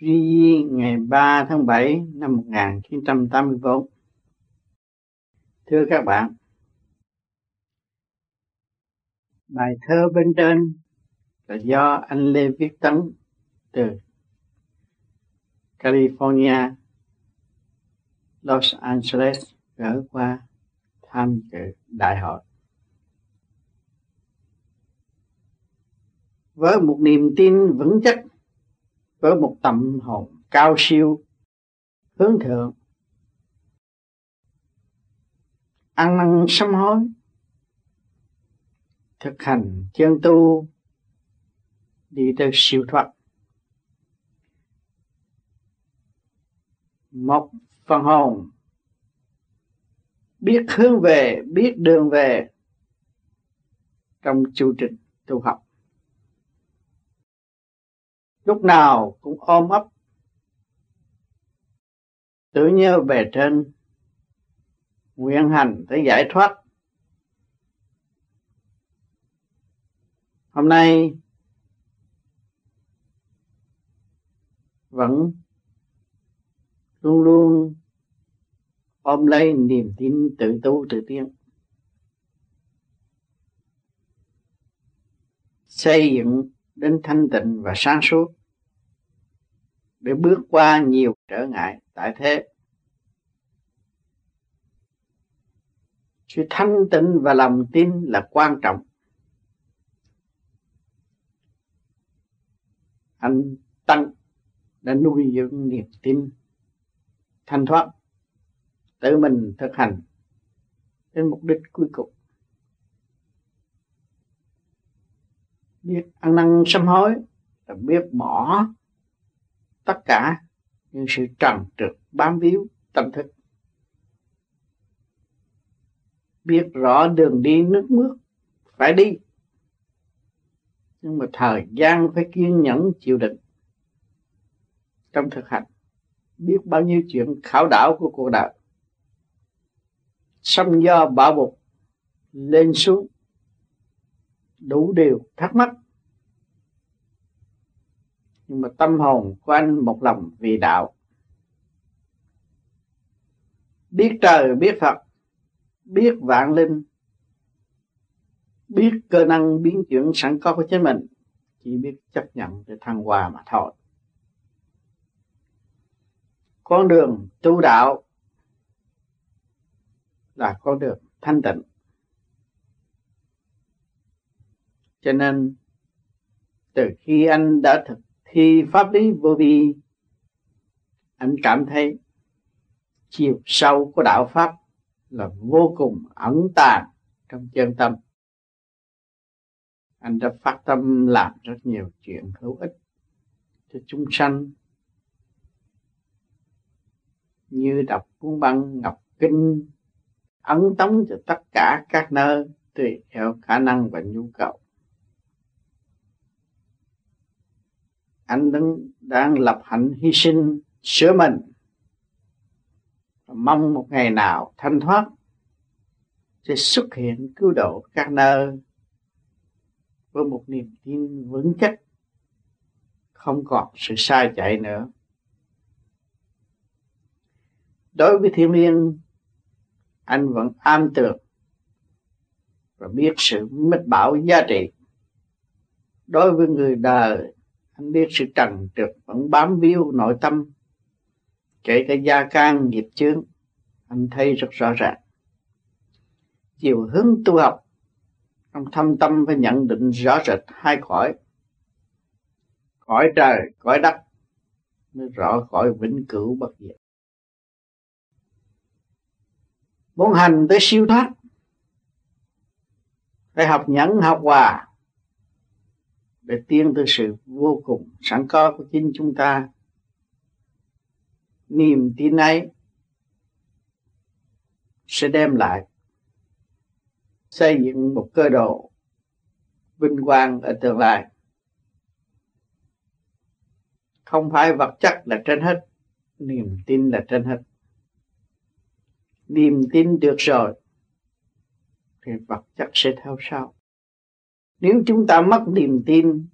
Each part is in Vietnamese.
Duy Di ngày 3 tháng 7 năm 1984. Thưa các bạn, bài thơ bên trên là do anh Lê Viết Tấn từ California, Los Angeles gửi qua tham dự đại hội. Với một niềm tin vững chắc với một tâm hồn cao siêu, hướng thượng. Ăn năn sám hối, thực hành chân tu, đi tới siêu thoát. Một phần hồn, biết hướng về, biết đường về trong chu trình tu học lúc nào cũng ôm ấp tự nhớ về trên. Nguyện hành để giải thoát. Hôm nay vẫn luôn luôn ôm lấy niềm tin tự tu tự tiến xây dựng đến thanh tịnh và sáng suốt để bước qua nhiều trở ngại, tại thế. Sự thanh tịnh và lòng tin là quan trọng. Anh tăng đã nuôi dưỡng niềm tin, thanh thoát tự mình thực hành đến mục đích cuối cùng. Biết ăn năn sám hối là biết bỏ tất cả những sự trần trực bám víu, tâm thức. Biết rõ đường đi nước bước, phải đi. Nhưng mà thời gian phải kiên nhẫn, chịu đựng. Trong thực hành, biết bao nhiêu chuyện khảo đảo của cuộc đời. Sông do bão bục lên xuống, đủ điều thắc mắc nhưng mà tâm hồn của anh một lòng vì đạo. Biết trời, biết Phật, biết vạn linh, biết cơ năng biến chuyển sẵn có của chính mình, chỉ biết chấp nhận để thăng hoa mà thôi. Con đường tu đạo là con đường thanh tịnh. Cho nên, từ khi anh đã thực khi pháp lý vô vi, anh cảm thấy chiều sâu của đạo pháp là vô cùng ẩn tàng trong chân tâm. Anh đã phát tâm làm rất nhiều chuyện hữu ích cho chúng sanh, như đọc cuốn băng ngọc kinh, ấn tống cho tất cả các nơi, tùy theo khả năng và nhu cầu. Anh đang, đang lập hạnh hy sinh sửa mình. Mong một ngày nào thanh thoát sẽ xuất hiện cứu độ các nơi với một niềm tin vững chắc không còn sự sai chạy nữa. Đối với thiên liêng anh vẫn am tường và biết sự mít bảo giá trị đối với người đời anh biết sự trần trực vẫn bám víu nội tâm. Kể cả gia can, nghiệp chướng, anh thấy rất rõ ràng. Chiều hướng tu học, trong thâm tâm phải nhận định rõ rệt hai cõi. Cõi trời, cõi đất, mới rõ cõi vĩnh cửu bất diệt. Muốn hành tới siêu thoát, phải học nhẫn, học hòa để tiến tới sự vô cùng sẵn có của chính chúng ta. Niềm tin ấy sẽ đem lại xây dựng một cơ đồ vinh quang ở tương lai. Không phải vật chất là trên hết, niềm tin là trên hết. Niềm tin được rồi, thì vật chất sẽ theo sau nếu chúng ta mất niềm tin,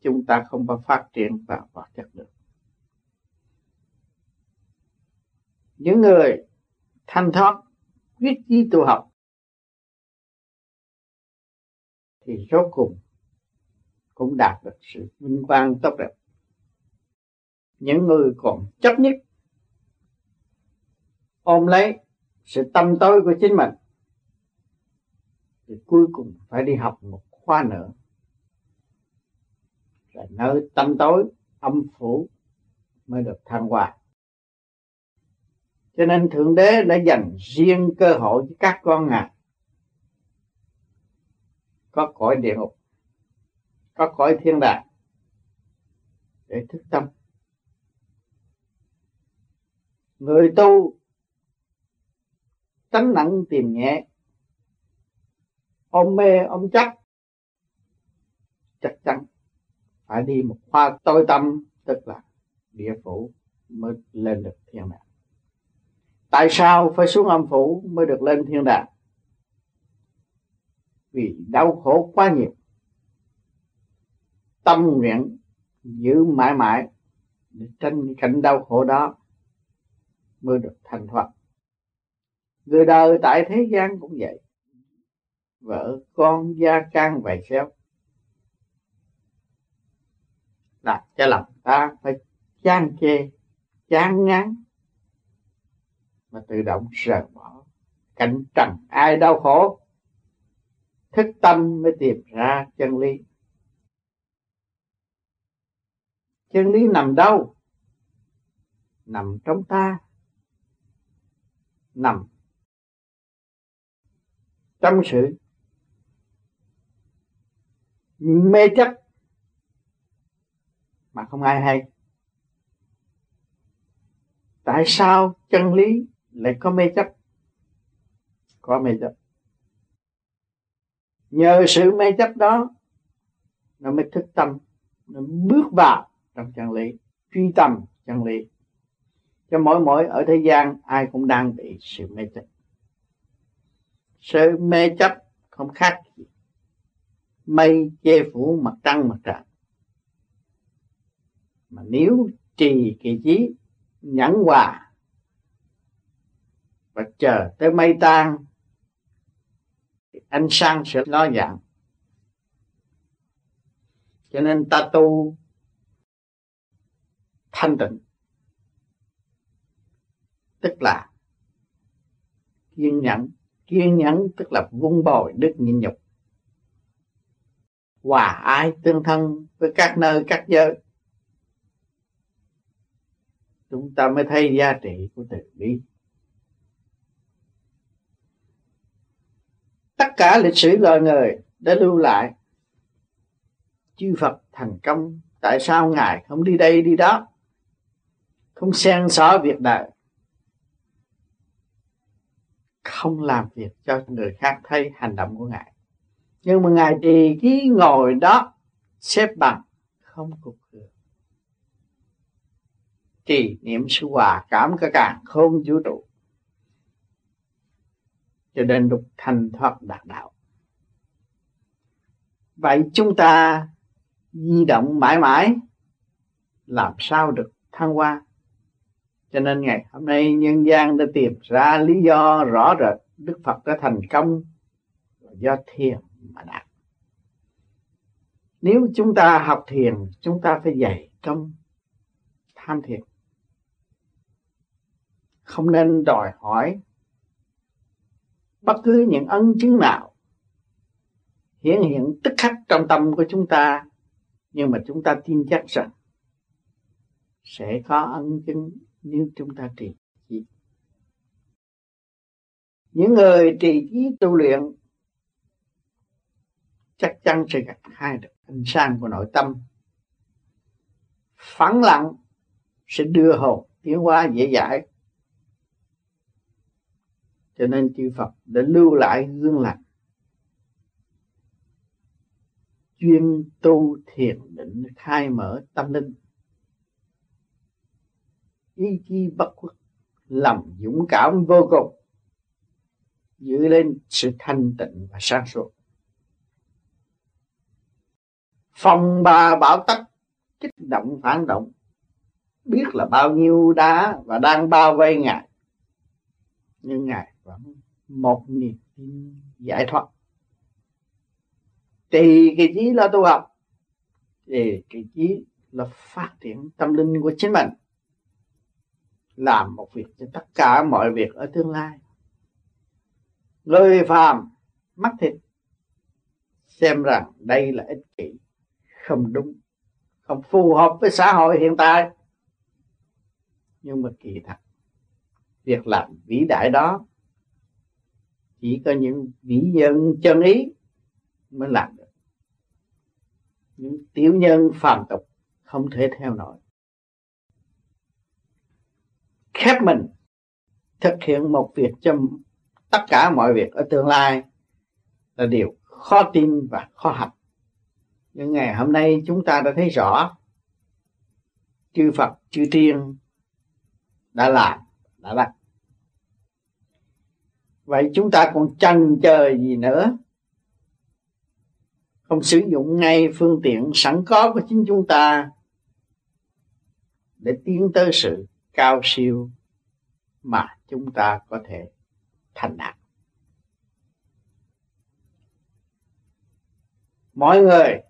chúng ta không có phát triển và vật chất được. Những người thanh thoát, quyết chí tu học, thì rốt cùng cũng đạt được sự vinh quang tốt đẹp. Những người còn chấp nhất, ôm lấy sự tâm tối của chính mình, thì cuối cùng phải đi học một hoa nữa. Là nơi tâm tối, âm phủ mới được thăng hoa. Cho nên thượng đế đã dành riêng cơ hội cho các con ngài. Có cõi địa ngục, có cõi thiên đàng để thức tâm. Người tu tránh nặng tìm nhẹ ôm mê ôm chắc chắc chắn phải đi một khoa tối tâm tức là địa phủ mới lên được thiên đàng. Tại sao phải xuống âm phủ mới được lên thiên đàng? Vì đau khổ quá nhiều. Tâm nguyện giữ mãi mãi để tránh cảnh đau khổ đó mới được thành thoát người đời tại thế gian cũng vậy. Vợ con gia can vậy xéo. Làm cho lòng ta phải chán chê, chán ngán mà tự động rời bỏ. Cảnh trần ai đau khổ, thức tâm mới tìm ra chân lý. Chân lý nằm đâu? Nằm trong ta. Nằm trong sự mê chấp mà không ai hay. Tại sao chân lý lại có mê chấp? Có mê chấp. Nhờ sự mê chấp đó, nó mới thức tâm, nó bước vào trong chân lý, truy tâm chân lý. Cho mỗi mỗi ở thế gian, ai cũng đang bị sự mê chấp. Sự mê chấp không khác gì mây che phủ mặt trăng mặt trời mà nếu trì kỳ trí nhẫn hòa, và chờ tới mây tan, thì anh sang sẽ lo dạng. Cho nên ta tu thanh tịnh. Tức là kiên nhẫn. Kiên nhẫn tức là vun bồi đức nhịn nhục. Hòa ai tương thân với các nơi, các giới chúng ta mới thấy giá trị của từ bi. Tất cả lịch sử loài người đã lưu lại chư Phật thành công. Tại sao ngài không đi đây đi đó? Không xen xó việc đời. Không làm việc cho người khác thấy hành động của ngài. Nhưng mà ngài trì ký ngồi đó xếp bằng, không cục trì niệm sự hòa cảm cả càng không vũ trụ. Cho nên được thành thoát đạt đạo. Vậy chúng ta di động mãi mãi, làm sao được thăng hoa? Cho nên ngày hôm nay nhân gian đã tìm ra lý do rõ rệt đức phật đã thành công do thiền mà đạt. Nếu chúng ta học thiền, chúng ta phải dạy công tham thiền không nên đòi hỏi bất cứ những ân chứng nào hiển hiện tức khắc trong tâm của chúng ta, nhưng mà chúng ta tin chắc rằng sẽ có ân chứng nếu chúng ta trì trí. Những người trì trí tu luyện chắc chắn sẽ gặt hai được ánh sáng của nội tâm. Phẳng lặng sẽ đưa hồn tiến hóa dễ dãi cho nên chư Phật đã lưu lại gương lành. Chuyên tu thiền định, khai mở tâm linh. Ý chí bất khuất, lòng dũng cảm vô cùng, giữ lên sự thanh tịnh và sáng suốt. Phòng bà bảo tắc, kích động, phản động. Biết là bao nhiêu đá và đang bao vây ngài. Nhưng ngài vẫn một niềm tin giải thoát. Thì cái trí là tu học, thì cái trí là phát triển tâm linh của chính mình. Làm một việc cho tất cả mọi việc ở tương lai. Lời phàm, mắt thịt, xem rằng đây là ích kỷ. Không đúng, không phù hợp với xã hội hiện tại. Nhưng mà kỳ thật, việc làm vĩ đại đó chỉ có những vĩ nhân chân ý mới làm được. Những tiểu nhân phàm tục không thể theo nổi. Khép mình, thực hiện một việc cho tất cả mọi việc ở tương lai là điều khó tin và khó học nhưng ngày hôm nay chúng ta đã thấy rõ, chư Phật, chư Tiên đã làm, đã đặt vậy chúng ta còn chần chờ gì nữa? Không sử dụng ngay phương tiện sẵn có của chính chúng ta để tiến tới sự cao siêu mà chúng ta có thể thành đạt. Mọi người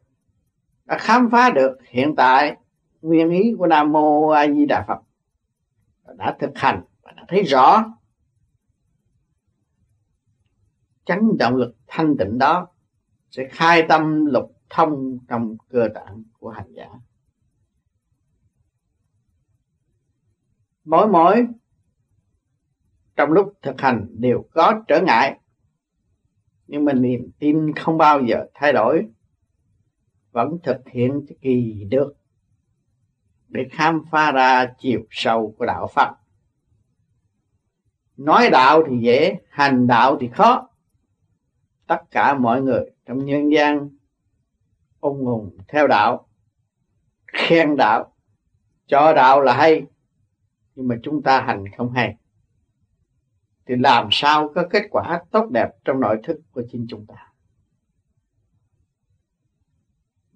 đã khám phá được hiện tại nguyên ý của nam mô a di đà phật. Đã thực hành và đã thấy rõ chấn động lực thanh tịnh đó sẽ khai tâm lục thông trong cơ tạng của hành giả mỗi mỗi trong lúc thực hành đều có trở ngại nhưng mà niềm tin không bao giờ thay đổi vẫn thực hiện kỳ được để khám phá ra chiều sâu của đạo Phật. Nói đạo thì dễ, hành đạo thì khó. Tất cả mọi người trong nhân gian ông hùng theo đạo, khen đạo, cho đạo là hay, nhưng mà chúng ta hành không hay. Thì làm sao có kết quả tốt đẹp trong nội thức của chính chúng ta?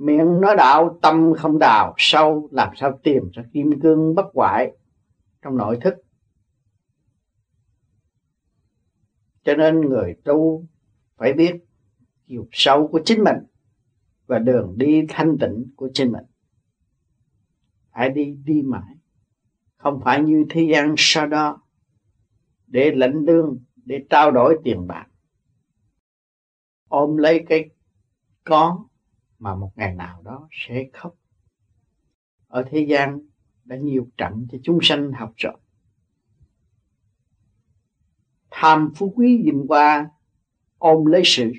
miệng nói đạo tâm không đào sâu làm sao tìm ra kim cương bất hoại trong nội thức cho nên người tu phải biết chiều sâu của chính mình và đường đi thanh tịnh của chính mình. Hãy đi đi mãi, không phải như thế gian sau đó, để lãnh lương, để trao đổi tiền bạc. Ôm lấy cái con mà một ngày nào đó sẽ khóc. Ở thế gian đã nhiều trận cho chúng sanh học rồi. Tham phú quý dìm qua ôm lấy sự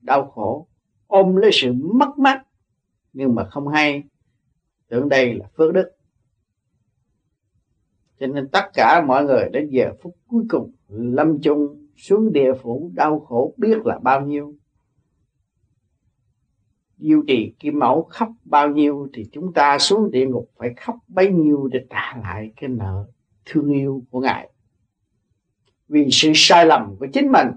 đau khổ ôm lấy sự mất mát, nhưng mà không hay. Tưởng đây là phước đức. Cho nên tất cả mọi người đến giờ phút cuối cùng lâm chung xuống địa phủ đau khổ biết là bao nhiêu. Diêu trì kim mẫu khóc bao nhiêu thì chúng ta xuống địa ngục phải khóc bấy nhiêu để trả lại cái nợ thương yêu của ngài. Vì sự sai lầm của chính mình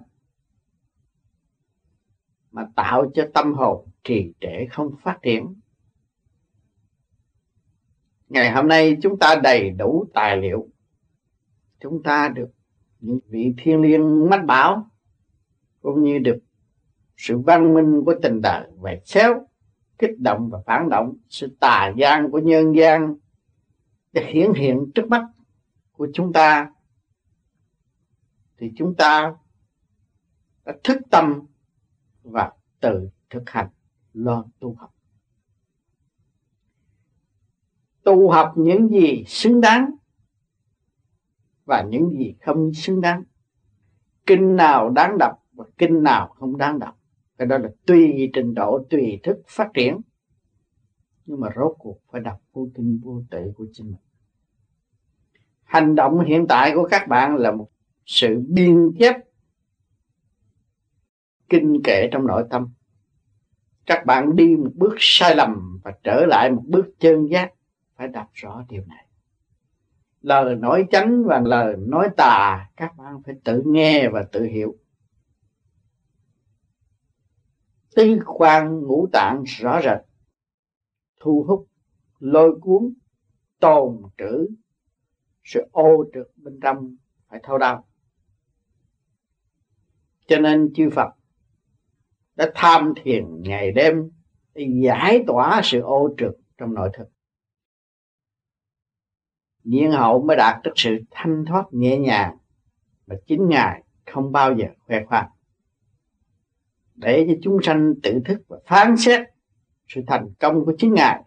mà tạo cho tâm hồn trì trệ không phát triển. Ngày hôm nay chúng ta đầy đủ tài liệu. Chúng ta được những vị thiên liêng mách bảo, cũng như được sự văn minh của tình đời về xéo, kích động và phản động, sự tà gian của nhân gian để hiển hiện trước mắt của chúng ta, thì chúng ta đã thức tâm và tự thực hành, lo tu học. Tu học những gì xứng đáng và những gì không xứng đáng. Kinh nào đáng đọc và kinh nào không đáng đọc. Cái đó là tùy trình độ, tùy thức phát triển. Nhưng mà rốt cuộc phải đọc vô kinh vô tự của chính mình. Hành động hiện tại của các bạn là một sự biên chép kinh kệ trong nội tâm. Các bạn đi một bước sai lầm và trở lại một bước chân giác, phải đọc rõ điều này. Lời nói chánh và lời nói tà, các bạn phải tự nghe và tự hiểu. Tứ quan ngũ tạng rõ rệt, thu hút, lôi cuốn, tồn trữ. Sự ô trực bên trong phải thâu đau. Cho nên chư Phật đã tham thiền ngày đêm để giải tỏa sự ô trực trong nội thực. nhiên hậu mới đạt được sự thanh thoát nhẹ nhàng mà chính ngài không bao giờ khoe khoang. Để cho chúng sanh tự thức và phán xét sự thành công của chính ngài,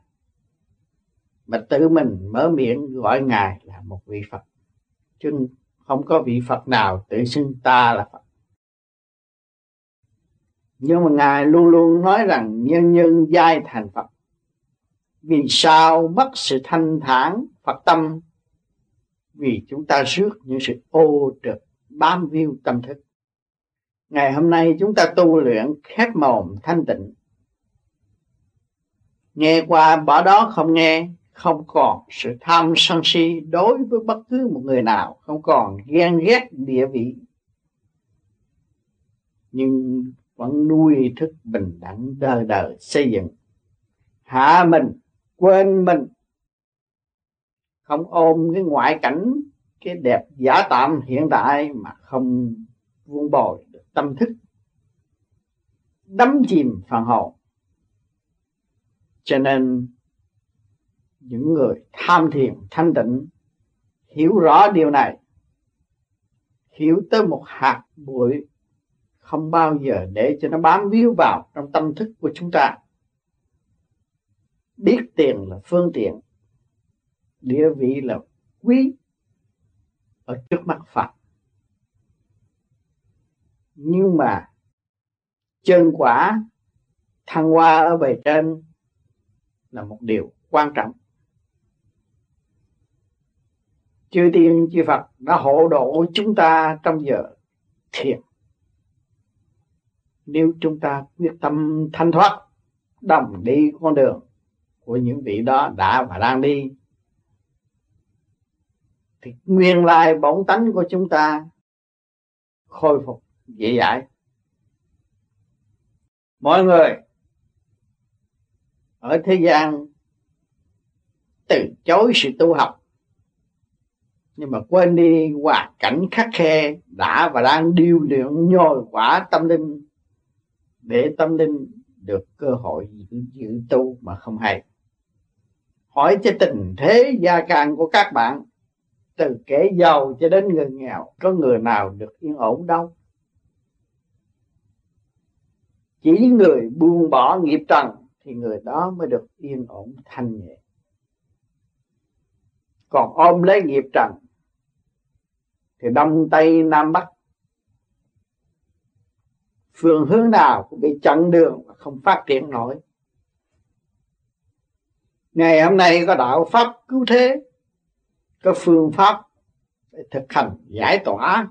mà tự mình mở miệng gọi ngài là một vị phật. Chứ không có vị phật nào tự xưng ta là phật nhưng mà ngài luôn luôn nói rằng nhân nhân giai thành phật. Vì sao mất sự thanh thản phật tâm? Vì chúng ta rước những sự ô trực bám víu tâm thức. Ngày hôm nay chúng ta tu luyện khép mồm thanh tịnh. Nghe qua bỏ đó không nghe, không còn sự tham sân si đối với bất cứ một người nào, không còn ghen ghét địa vị. Nhưng vẫn nuôi thức bình đẳng đời đời, xây dựng. Hạ mình, quên mình. Không ôm cái ngoại cảnh, cái đẹp giả tạm hiện tại mà không vuông bồi được tâm thức. Đắm chìm phần hồn. Cho nên, những người tham thiền, thanh tịnh, hiểu rõ điều này, hiểu tới một hạt bụi không bao giờ để cho nó bám víu vào trong tâm thức của chúng ta. Biết tiền là phương tiện, địa vị là quý ở trước mắt Phật. Nhưng mà chân quả, thăng hoa ở bề trên là một điều quan trọng. Chư tiên, chư Phật đã hộ độ chúng ta trong giờ thiền nếu chúng ta quyết tâm thanh thoát đồng đi con đường của những vị đó đã và đang đi thì nguyên lai bổn tánh của chúng ta khôi phục dễ dãi. Mọi người ở thế gian từ chối sự tu học nhưng mà quên đi hoàn cảnh khắc khe đã và đang điêu luyện nhồi quả tâm linh để tâm linh được cơ hội giữ, giữ tu mà không hay. Hỏi cho tình thế gia càng của các bạn từ kẻ giàu cho đến người nghèo có người nào được yên ổn đâu? Chỉ người buông bỏ nghiệp trần thì người đó mới được yên ổn thanh nhẹ. Còn ôm lấy nghiệp trần thì đông tây nam bắc phương hướng nào cũng bị chặn đường và không phát triển nổi. Ngày hôm nay có đạo pháp cứu thế, có phương pháp để thực hành giải tỏa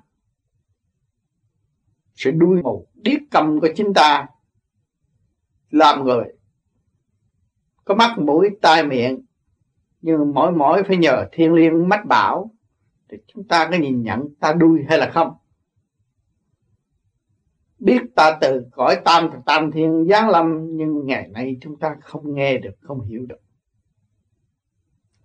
sự đuôi mù, điếc cầm của chúng ta, làm người. Có mắt, mũi, tai, miệng, nhưng mỗi mỗi phải nhờ thiên liêng mách bảo thì chúng ta có nhìn nhận, ta đuôi hay là không biết ta từ cõi tam tam thiên giáng lâm, nhưng ngày nay chúng ta không nghe được, không hiểu được.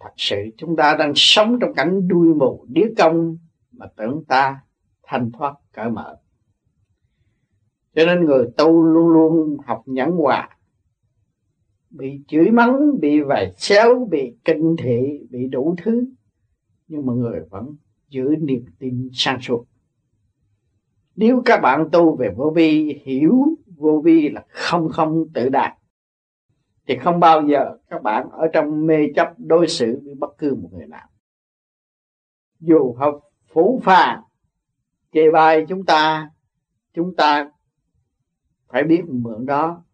Thật sự chúng ta đang sống trong cảnh đuôi mù đĩa công mà tưởng ta thanh thoát cởi mở. Cho nên người tu luôn luôn học nhẫn hòa. Bị chửi mắng, bị vài xéo, bị kinh thị, bị đủ thứ, nhưng mà người vẫn giữ niềm tin sang suốt nếu các bạn tu về vô vi, hiểu vô vi là không không tự đạt, thì không bao giờ các bạn ở trong mê chấp đối xử với bất cứ một người nào. Dù học phủ phàng, chê bai chúng ta chúng ta phải biết mượn đó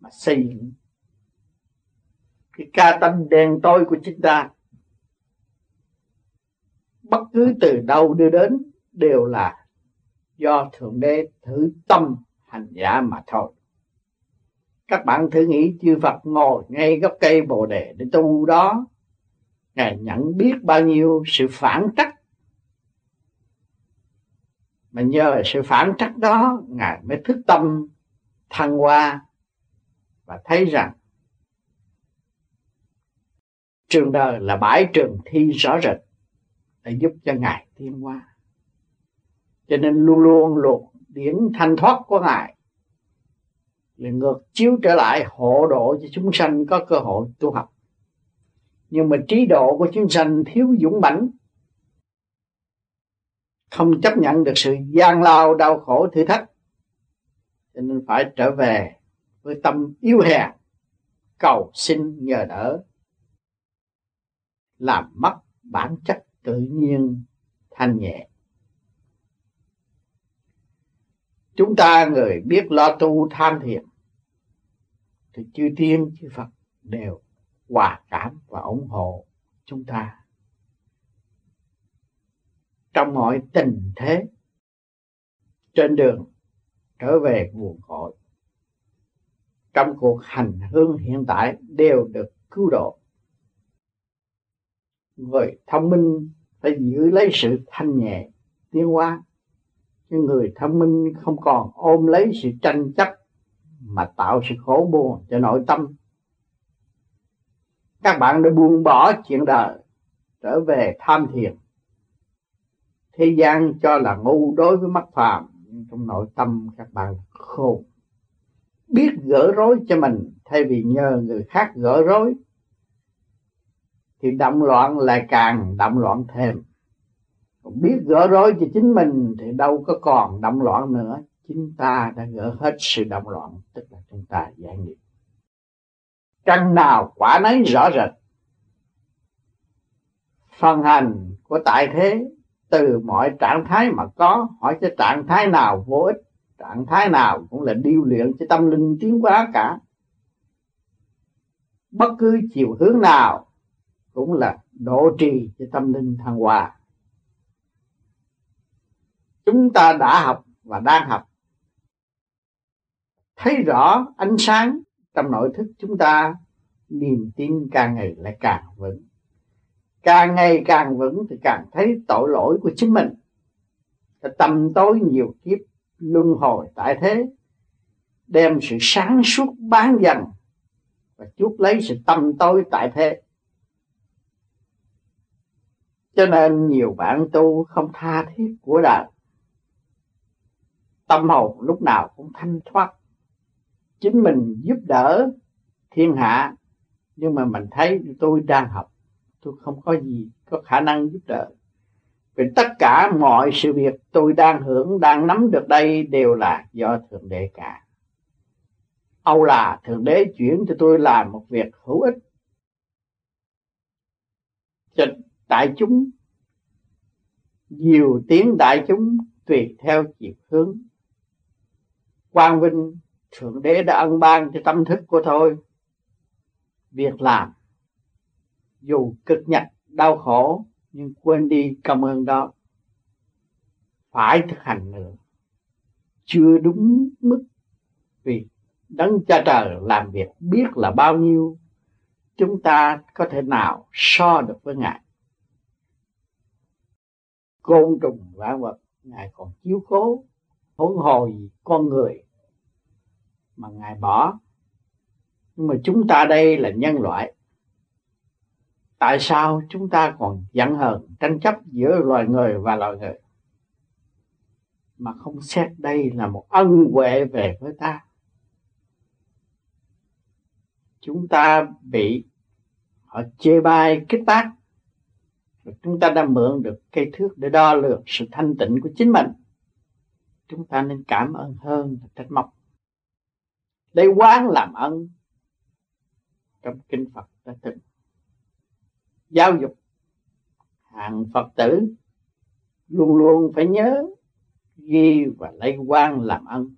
mà xây dựng. Cái ca tâm đen tối của chúng ta, bất cứ từ đâu đưa đến đều là do thượng đế thử tâm hành giả mà thôi. Các bạn thử nghĩ chư Phật ngồi ngay gốc cây bồ đề để tu đó, ngài nhận biết bao nhiêu sự phản trắc? Mà nhờ sự phản trắc đó, ngài mới thức tâm, thăng hoa và thấy rằng trường đời là bãi trường thi rõ rệt để giúp cho ngài tiến hóa cho nên luôn luôn luộc điển thanh thoát của ngài. Là ngược chiếu trở lại hộ độ cho chúng sanh có cơ hội tu học. Nhưng mà trí độ của chúng sanh thiếu dũng mãnh, không chấp nhận được sự gian lao đau khổ thử thách, cho nên phải trở về với tâm yếu hèn, cầu xin nhờ đỡ, làm mất bản chất tự nhiên thanh nhẹ. Chúng ta người biết lo tu tham thiền thì chư tiên chư phật đều hòa cảm và ủng hộ chúng ta. Trong mọi tình thế, trên đường trở về nguồn cội, trong cuộc hành hương hiện tại đều được cứu độ. Người thông minh phải giữ lấy sự thanh nhẹ tiến hóa cái người thông minh không còn ôm lấy sự tranh chấp mà tạo sự khổ buồn cho nội tâm. Các bạn đã buông bỏ chuyện đời, trở về tham thiền. Thế gian cho là ngu đối với mắt phàm, nhưng trong nội tâm các bạn khôn. Biết gỡ rối cho mình, thay vì nhờ người khác gỡ rối, thì động loạn lại càng động loạn thêm còn biết gỡ rối cho chính mình thì đâu có còn động loạn nữa. Chúng ta đã gỡ hết sự động loạn, tức là chúng ta giải nghiệp. Căn nào quả nấy rõ rệt. Phần hành của tại thế, từ mọi trạng thái mà có, hỏi cho trạng thái nào vô ích, trạng thái nào cũng là điêu luyện cho tâm linh tiến hóa cả. Bất cứ chiều hướng nào cũng là độ trì cho tâm linh thăng hoa chúng ta đã học và đang học. Thấy rõ ánh sáng trong nội thức chúng ta, niềm tin càng ngày lại càng vững. Càng ngày càng vững thì càng thấy tội lỗi của chính mình. Tâm tối nhiều kiếp luân hồi tại thế, đem sự sáng suốt bán dần và chuốc lấy sự tâm tối tại thế. Cho nên nhiều bạn tu không tha thiết của đời tâm hồn lúc nào cũng thanh thoát. Chính mình giúp đỡ thiên hạ, nhưng mà mình thấy tôi đang học, tôi không có gì có khả năng giúp đỡ. Vì tất cả mọi sự việc tôi đang hưởng, đang nắm được đây đều là do thượng đế cả. Âu là thượng đế chuyển cho tôi làm một việc hữu ích. Cho đại chúng, nhiều tiếng đại chúng tùy theo chiều hướng quang vinh, thượng đế đã ân ban cho tâm thức của tôi. Việc làm, dù cực nhọc, đau khổ, nhưng quên đi cảm ơn đó. Phải thực hành nữa. Chưa đúng mức vì đấng cha trời làm việc biết là bao nhiêu, chúng ta có thể nào so được với ngài. Côn trùng vạn vật, ngài còn chiếu cố, huống hồ gì con người mà ngài bỏ. Nhưng mà chúng ta đây là nhân loại. Tại sao chúng ta còn giận hờn, tranh chấp giữa loài người và loài người? Mà không xét đây là một ân huệ về với ta. Chúng ta bị họ chê bai, kích tác. Chúng ta đã mượn được cây thước để đo lường sự thanh tịnh của chính mình. Chúng ta nên cảm ơn hơn là trách móc lấy quán làm ân. Trong kinh Phật đã từng giáo dục hàng Phật tử luôn luôn phải nhớ ghi và lấy quan làm ân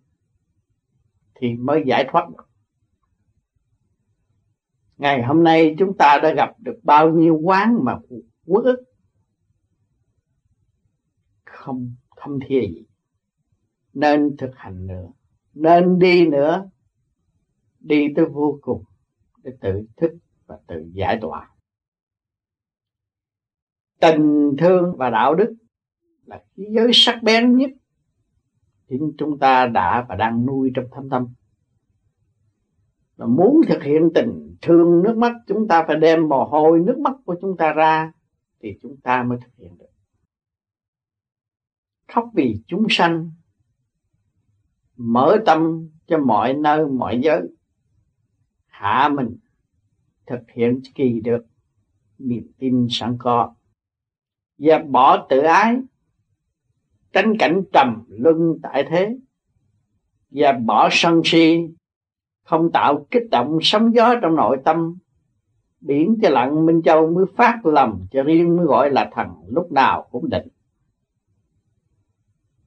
thì mới giải thoát được. Ngày hôm nay chúng ta đã gặp được bao nhiêu quán mà quốc ức không thâm thiê gì. Nên thực hành nữa, nên đi nữa đi tới vô cùng để tự thức và tự giải tỏa. Tình thương và đạo đức là khí giới sắc bén nhất chính chúng ta đã và đang nuôi trong thâm tâm. Và muốn thực hiện tình thương nước mắt, chúng ta phải đem mồ hôi nước mắt của chúng ta ra thì chúng ta mới thực hiện được. Khóc vì chúng sanh, mở tâm cho mọi nơi, mọi giới hạ mình, thực hiện kỳ được, niềm tin sẵn có. Và bỏ tự ái, tránh cảnh trầm luân tại thế. Và bỏ sân si, không tạo kích động sóng gió trong nội tâm. Biển cho lặng minh châu mới phát lầm, cho riêng mới gọi là thần lúc nào cũng định.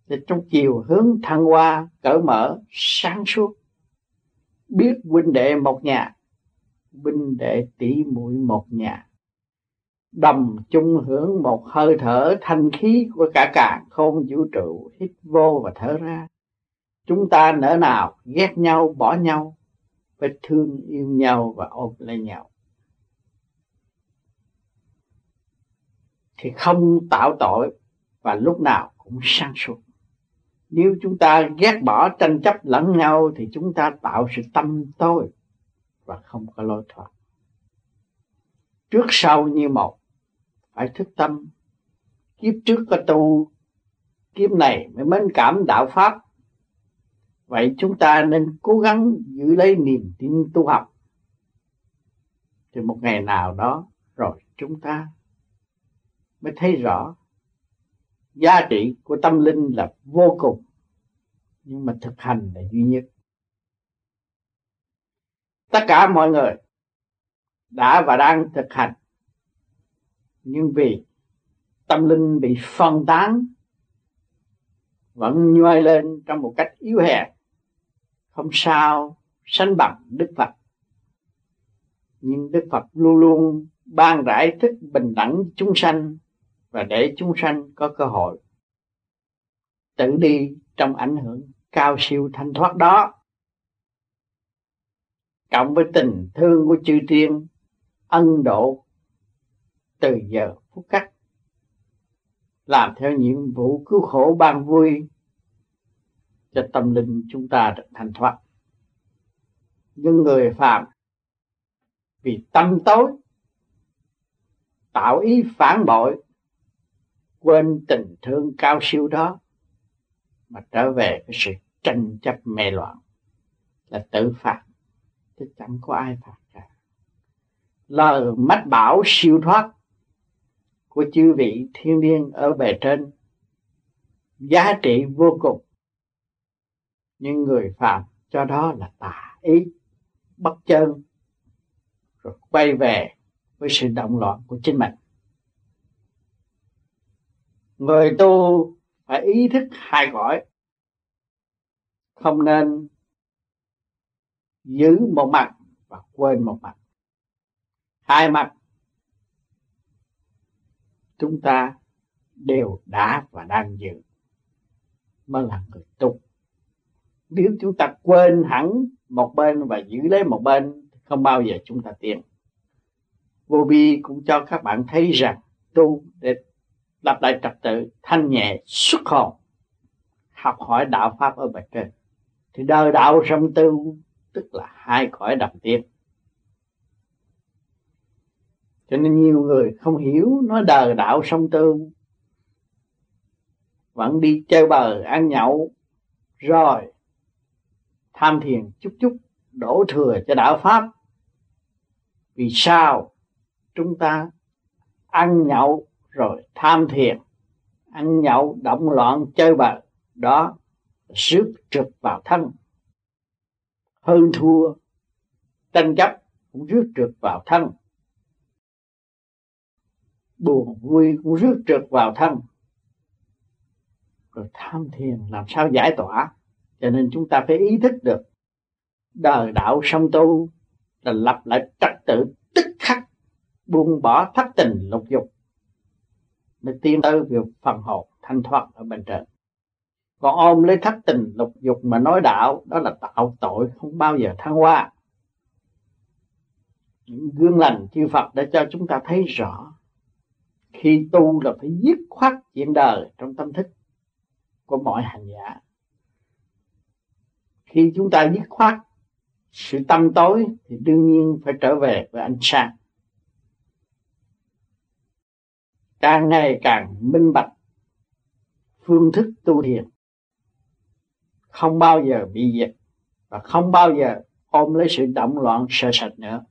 Thì trong chiều hướng thăng hoa, cởi mở, sáng suốt biết huynh đệ một nhà, huynh đệ tỷ muội một nhà. Đồng chung hưởng một hơi thở thanh khí của cả càng không vũ trụ hít vô và thở ra. Chúng ta nỡ nào ghét nhau, bỏ nhau, phải thương yêu nhau và ôm lấy nhau. Thì không tạo tội và lúc nào cũng sáng suốt nếu chúng ta ghét bỏ tranh chấp lẫn nhau thì chúng ta tạo sự tâm tối và không có lối thoát. Trước sau như một, phải thức tâm. Kiếp trước có tu, kiếp này mới mến cảm đạo pháp. Vậy chúng ta nên cố gắng giữ lấy niềm tin tu học. Thì một ngày nào đó rồi chúng ta mới thấy rõ giá trị của tâm linh là vô cùng, nhưng mà thực hành là duy nhất. Tất cả mọi người đã và đang thực hành, nhưng vì tâm linh bị phân tán, vẫn nhoi lên trong một cách yếu hèn, không sao sánh bằng đức phật. Nhưng đức phật luôn luôn ban rải thức bình đẳng chúng sanh và để chúng sanh có cơ hội tự đi trong ảnh hưởng cao siêu thanh thoát đó. Cộng với tình thương của chư tiên, ân độ từ giờ phút cách làm theo nhiệm vụ cứu khổ ban vui cho tâm linh chúng ta được thanh thoát. Nhưng người phạm vì tâm tối, tạo ý phản bội quên tình thương cao siêu đó, mà trở về cái sự tranh chấp mê loạn là tự phạt, chứ chẳng có ai phạt cả. Lời mách bảo siêu thoát của chư vị thiên liêng ở bề trên giá trị vô cùng. Nhưng người phạm cho đó là tà ý, bất chân, rồi quay về với sự động loạn của chính mình người tu phải ý thức hai cõi. Không nên giữ một mặt và quên một mặt. Hai mặt chúng ta đều đã và đang giữ. Mới là người tu. Nếu chúng ta quên hẳn một bên và giữ lấy một bên không bao giờ chúng ta tiến. Vô bi cũng cho các bạn thấy rằng tu để lập lại trật tự, thanh nhẹ, xuất hồn. Học hỏi đạo pháp ở bề trên. Thì đời đạo song tư, tức là hai cõi đồng tiên. Cho nên nhiều người không hiểu nói đời đạo song tư. Vẫn đi chơi bờ ăn nhậu, rồi tham thiền chút chút, đổ thừa cho đạo pháp. Vì sao? Chúng ta ăn nhậu rồi tham thiền, ăn nhậu, động loạn, chơi bời, đó rước trượt vào thân. Hơn thua, tranh chấp cũng rước trượt vào thân. Buồn, vui cũng rước trượt vào thân. Rồi tham thiền làm sao giải tỏa? Cho nên chúng ta phải ý thức được, đời đạo song tu là lập lại trật tự, tức khắc buông bỏ thất tình lục dục mới tiến tới việc phần hồn thanh thoát ở bên trên. Còn ôm lấy thất tình lục dục mà nói đạo, đó là tạo tội không bao giờ thăng hoa những gương lành chư Phật đã cho chúng ta thấy rõ. Khi tu là phải dứt khoát chuyện đời trong tâm thức của mọi hành giả. Khi chúng ta dứt khoát sự tâm tối thì đương nhiên phải trở về với ánh sáng. Càng ngày càng minh bạch phương thức tu thiền. Không bao giờ bị diệt và không bao giờ ôm lấy sự động loạn sợ sạch nữa.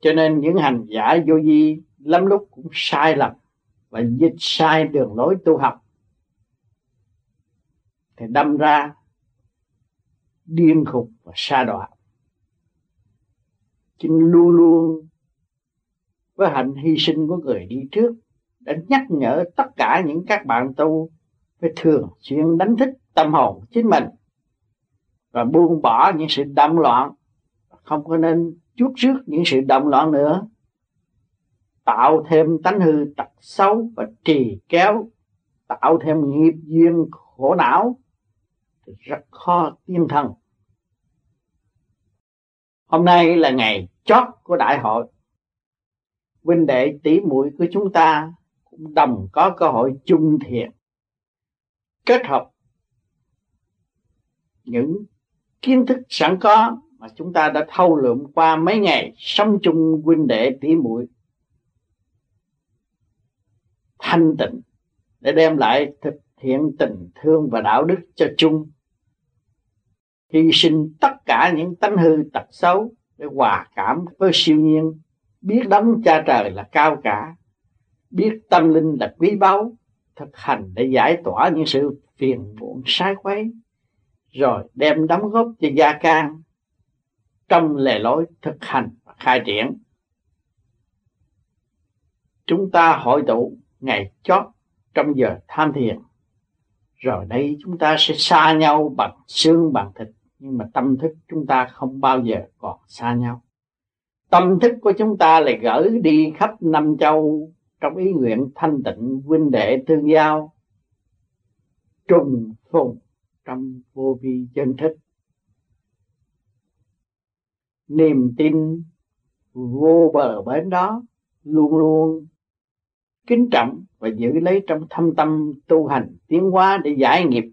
Cho nên những hành giả vô vi lắm lúc cũng sai lầm và dịch sai đường lối tu học. Thì đâm ra điên khùng và sa đọa. Chính luôn luôn với hạnh hy sinh của người đi trước, đã nhắc nhở tất cả những các bạn tu phải thường xuyên đánh thức tâm hồn chính mình và buông bỏ những sự động loạn. Không có nên chút trước những sự động loạn nữa. Tạo thêm tánh hư tật xấu và trì kéo. Tạo thêm nghiệp duyên khổ não. Thì rất khó tiên thân. Hôm nay là ngày chót của đại hội huynh đệ tỷ muội của chúng ta cũng đồng có cơ hội chung thiện, kết hợp những kiến thức sẵn có mà chúng ta đã thâu lượm qua mấy ngày sống chung huynh đệ tỷ muội. Thanh tịnh để đem lại thực hiện tình thương và đạo đức cho chung. Hy sinh tất cả những tánh hư tật xấu để hòa cảm với siêu nhiên biết đấng cha trời là cao cả. Biết tâm linh là quý báu. Thực hành để giải tỏa những sự phiền muộn, sai quấy. Rồi đem đóng góp cho gia can trong lề lối thực hành và khai triển. Chúng ta hội tụ ngày chót trong giờ tham thiền. Rồi đây chúng ta sẽ xa nhau bằng xương, bằng thịt. Nhưng mà tâm thức chúng ta không bao giờ còn xa nhau tâm thức của chúng ta lại gửi đi khắp năm châu, trong ý nguyện thanh tịnh huynh đệ tương giao. Trùng phùng trong vô vi chân thức niềm tin vô bờ bến đó luôn luôn kính trọng và giữ lấy trong thâm tâm tu hành tiến hóa để giải nghiệp.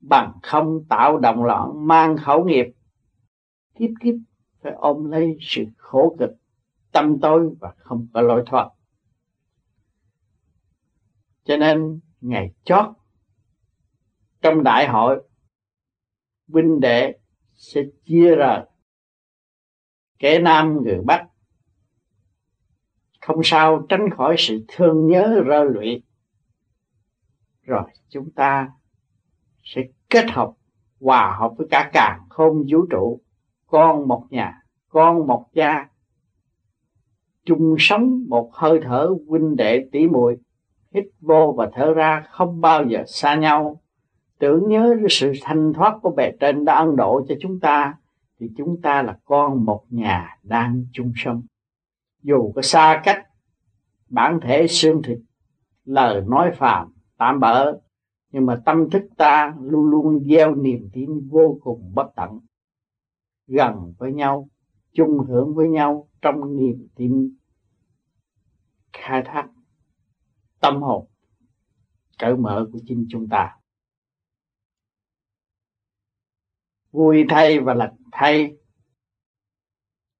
Bằng không tạo động loạn, mang khẩu nghiệp, kiếp kiếp phải ôm lấy sự khổ cực, tâm tối và không có lối thoát. Cho nên ngày chót trong đại hội, huynh đệ sẽ chia ra. Kẻ nam người bắc, không sao tránh khỏi sự thương nhớ rơ lụy. Rồi chúng ta sẽ kết hợp, hòa hợp với cả càng không vũ trụ con một nhà, con một cha. Chung sống một hơi thở huynh đệ tỷ muội, hít vô và thở ra không bao giờ xa nhau. Tưởng nhớ sự thanh thoát của bề trên đã ân độ cho chúng ta, thì chúng ta là con một nhà đang chung sống. Dù có xa cách, bản thể xương thịt, lời nói phàm, tạm bỡ, nhưng mà tâm thức ta luôn luôn gieo niềm tin vô cùng bất tận gần với nhau, chung hưởng với nhau trong niềm tin khai thác tâm hồn, cởi mở của chính chúng ta. Vui thay và lành thay.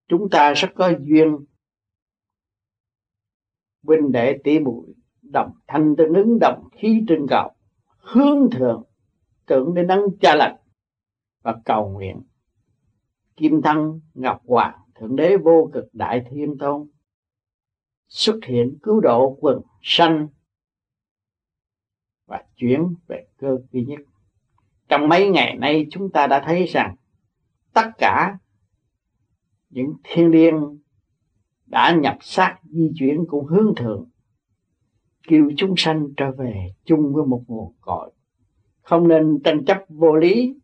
Chúng ta rất có duyên huynh đệ tỷ muội, đồng thanh tương ứng, đồng khí trên cầu, hướng thượng, tưởng đến nắng cha lành và cầu nguyện kim thân, ngọc hoàng, thượng đế vô cực đại thiên tôn, xuất hiện cứu độ quần sanh và chuyển về cơ duy nhất. Trong mấy ngày nay, chúng ta đã thấy rằng tất cả những thiên liêng đã nhập xác di chuyển cũng hướng thượng, kêu chúng sanh trở về chung với một nguồn cội. Không nên tranh chấp vô lý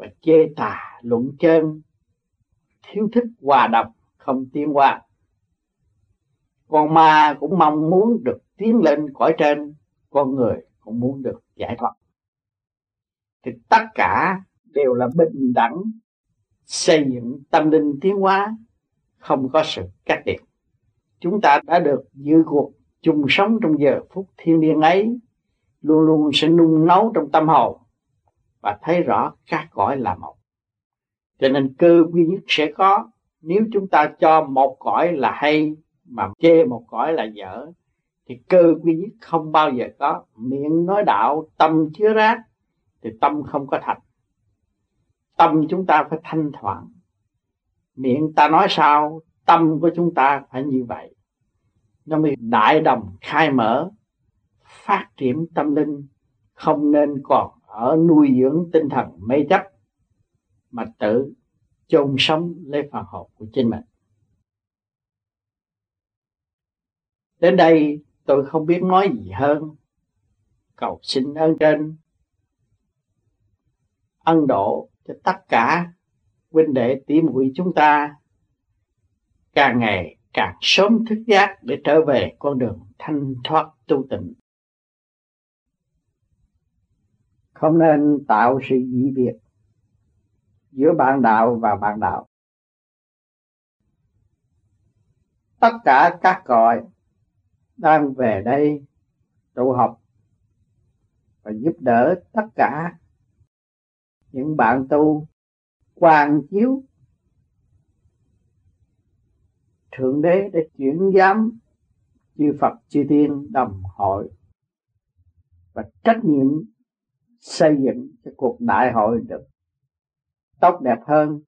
và chê tà luận chân thiếu thức hòa đồng không tiến qua con ma cũng mong muốn được tiến lên cõi trên, con người cũng muốn được giải thoát. Thì tất cả đều là bình đẳng, xây dựng tâm linh tiến hóa, không có sự cắt biệt. Chúng ta đã được dự cuộc chung sống trong giờ phút thiên liêng ấy, luôn luôn sẽ nung nấu trong tâm hồn và thấy rõ các cõi là một. Cho nên cơ duy nhất sẽ có nếu chúng ta cho một cõi là hay mà chê một cõi là dở, thì cơ duy nhất không bao giờ có. Miệng nói đạo, tâm chứa rác, thì tâm không có thật tâm chúng ta phải thanh thoảng. Miệng ta nói sao, tâm của chúng ta phải như vậy. Nó mới đại đồng, khai mở, phát triển tâm linh không nên còn ở nuôi dưỡng tinh thần mê chấp mà tự chôn sống lấy phần hồn của chính mình. Đến đây tôi không biết nói gì hơn. Cầu xin ơn trên. Ân độ cho tất cả huynh đệ tỷ muội chúng ta. Càng ngày càng sớm thức giác để trở về con đường thanh thoát tu tịnh. Không nên tạo sự dị biệt giữa bạn đạo và bạn đạo. Tất cả các cõi đang về đây tụ họp và giúp đỡ tất cả những bạn tu quan chiếu thượng đế để chuyển giám, chư Phật, chư Tiên đồng hội và trách nhiệm xây dựng cho cuộc đại hội được tốt đẹp hơn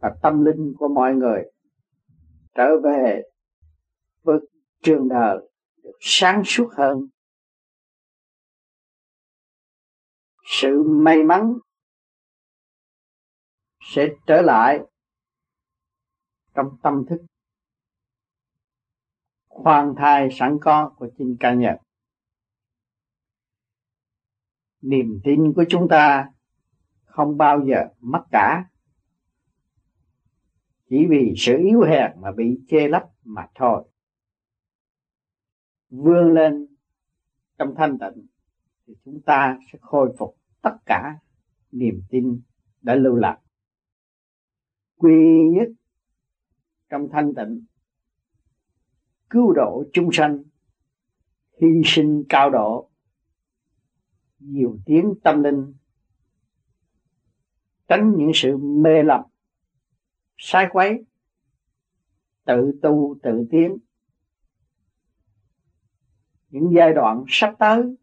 và tâm linh của mọi người trở về với trường đời được sáng suốt hơn. Sự may mắn sẽ trở lại trong tâm thức, khoan thai sẵn có của chính cá nhân niềm tin của chúng ta không bao giờ mất cả. Chỉ vì sự yếu hèn mà bị che lấp mà thôi. Vươn lên trong thanh tịnh thì chúng ta sẽ khôi phục tất cả niềm tin đã lưu lạc. Quy nhất trong thanh tịnh, cứu độ chúng sanh, hy sinh cao độ nhiều tiếng tâm linh, tránh những sự mê lầm, sai quấy, tự tu, tự tiến. Những giai đoạn sắp tới,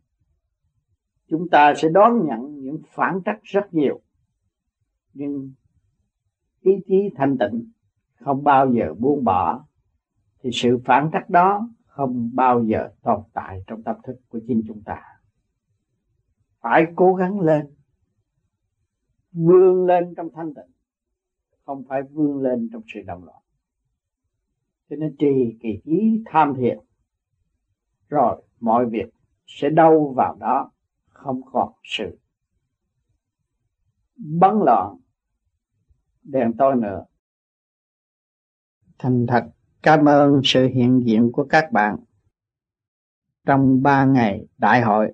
chúng ta sẽ đón nhận những phản trắc rất nhiều, nhưng ý chí thanh tịnh không bao giờ buông bỏ, thì sự phản trắc đó không bao giờ tồn tại trong tâm thức của chính chúng ta phải cố gắng lên. Vươn lên trong thanh tịnh. Không phải vươn lên trong sự động loạn cho nên trì kỳ ý tham thiện. Rồi mọi việc sẽ đâu vào đó, không còn sự bắn loạn. Đèn tôi nữa. Thành thật, cảm ơn sự hiện diện của các bạn trong ba ngày đại hội.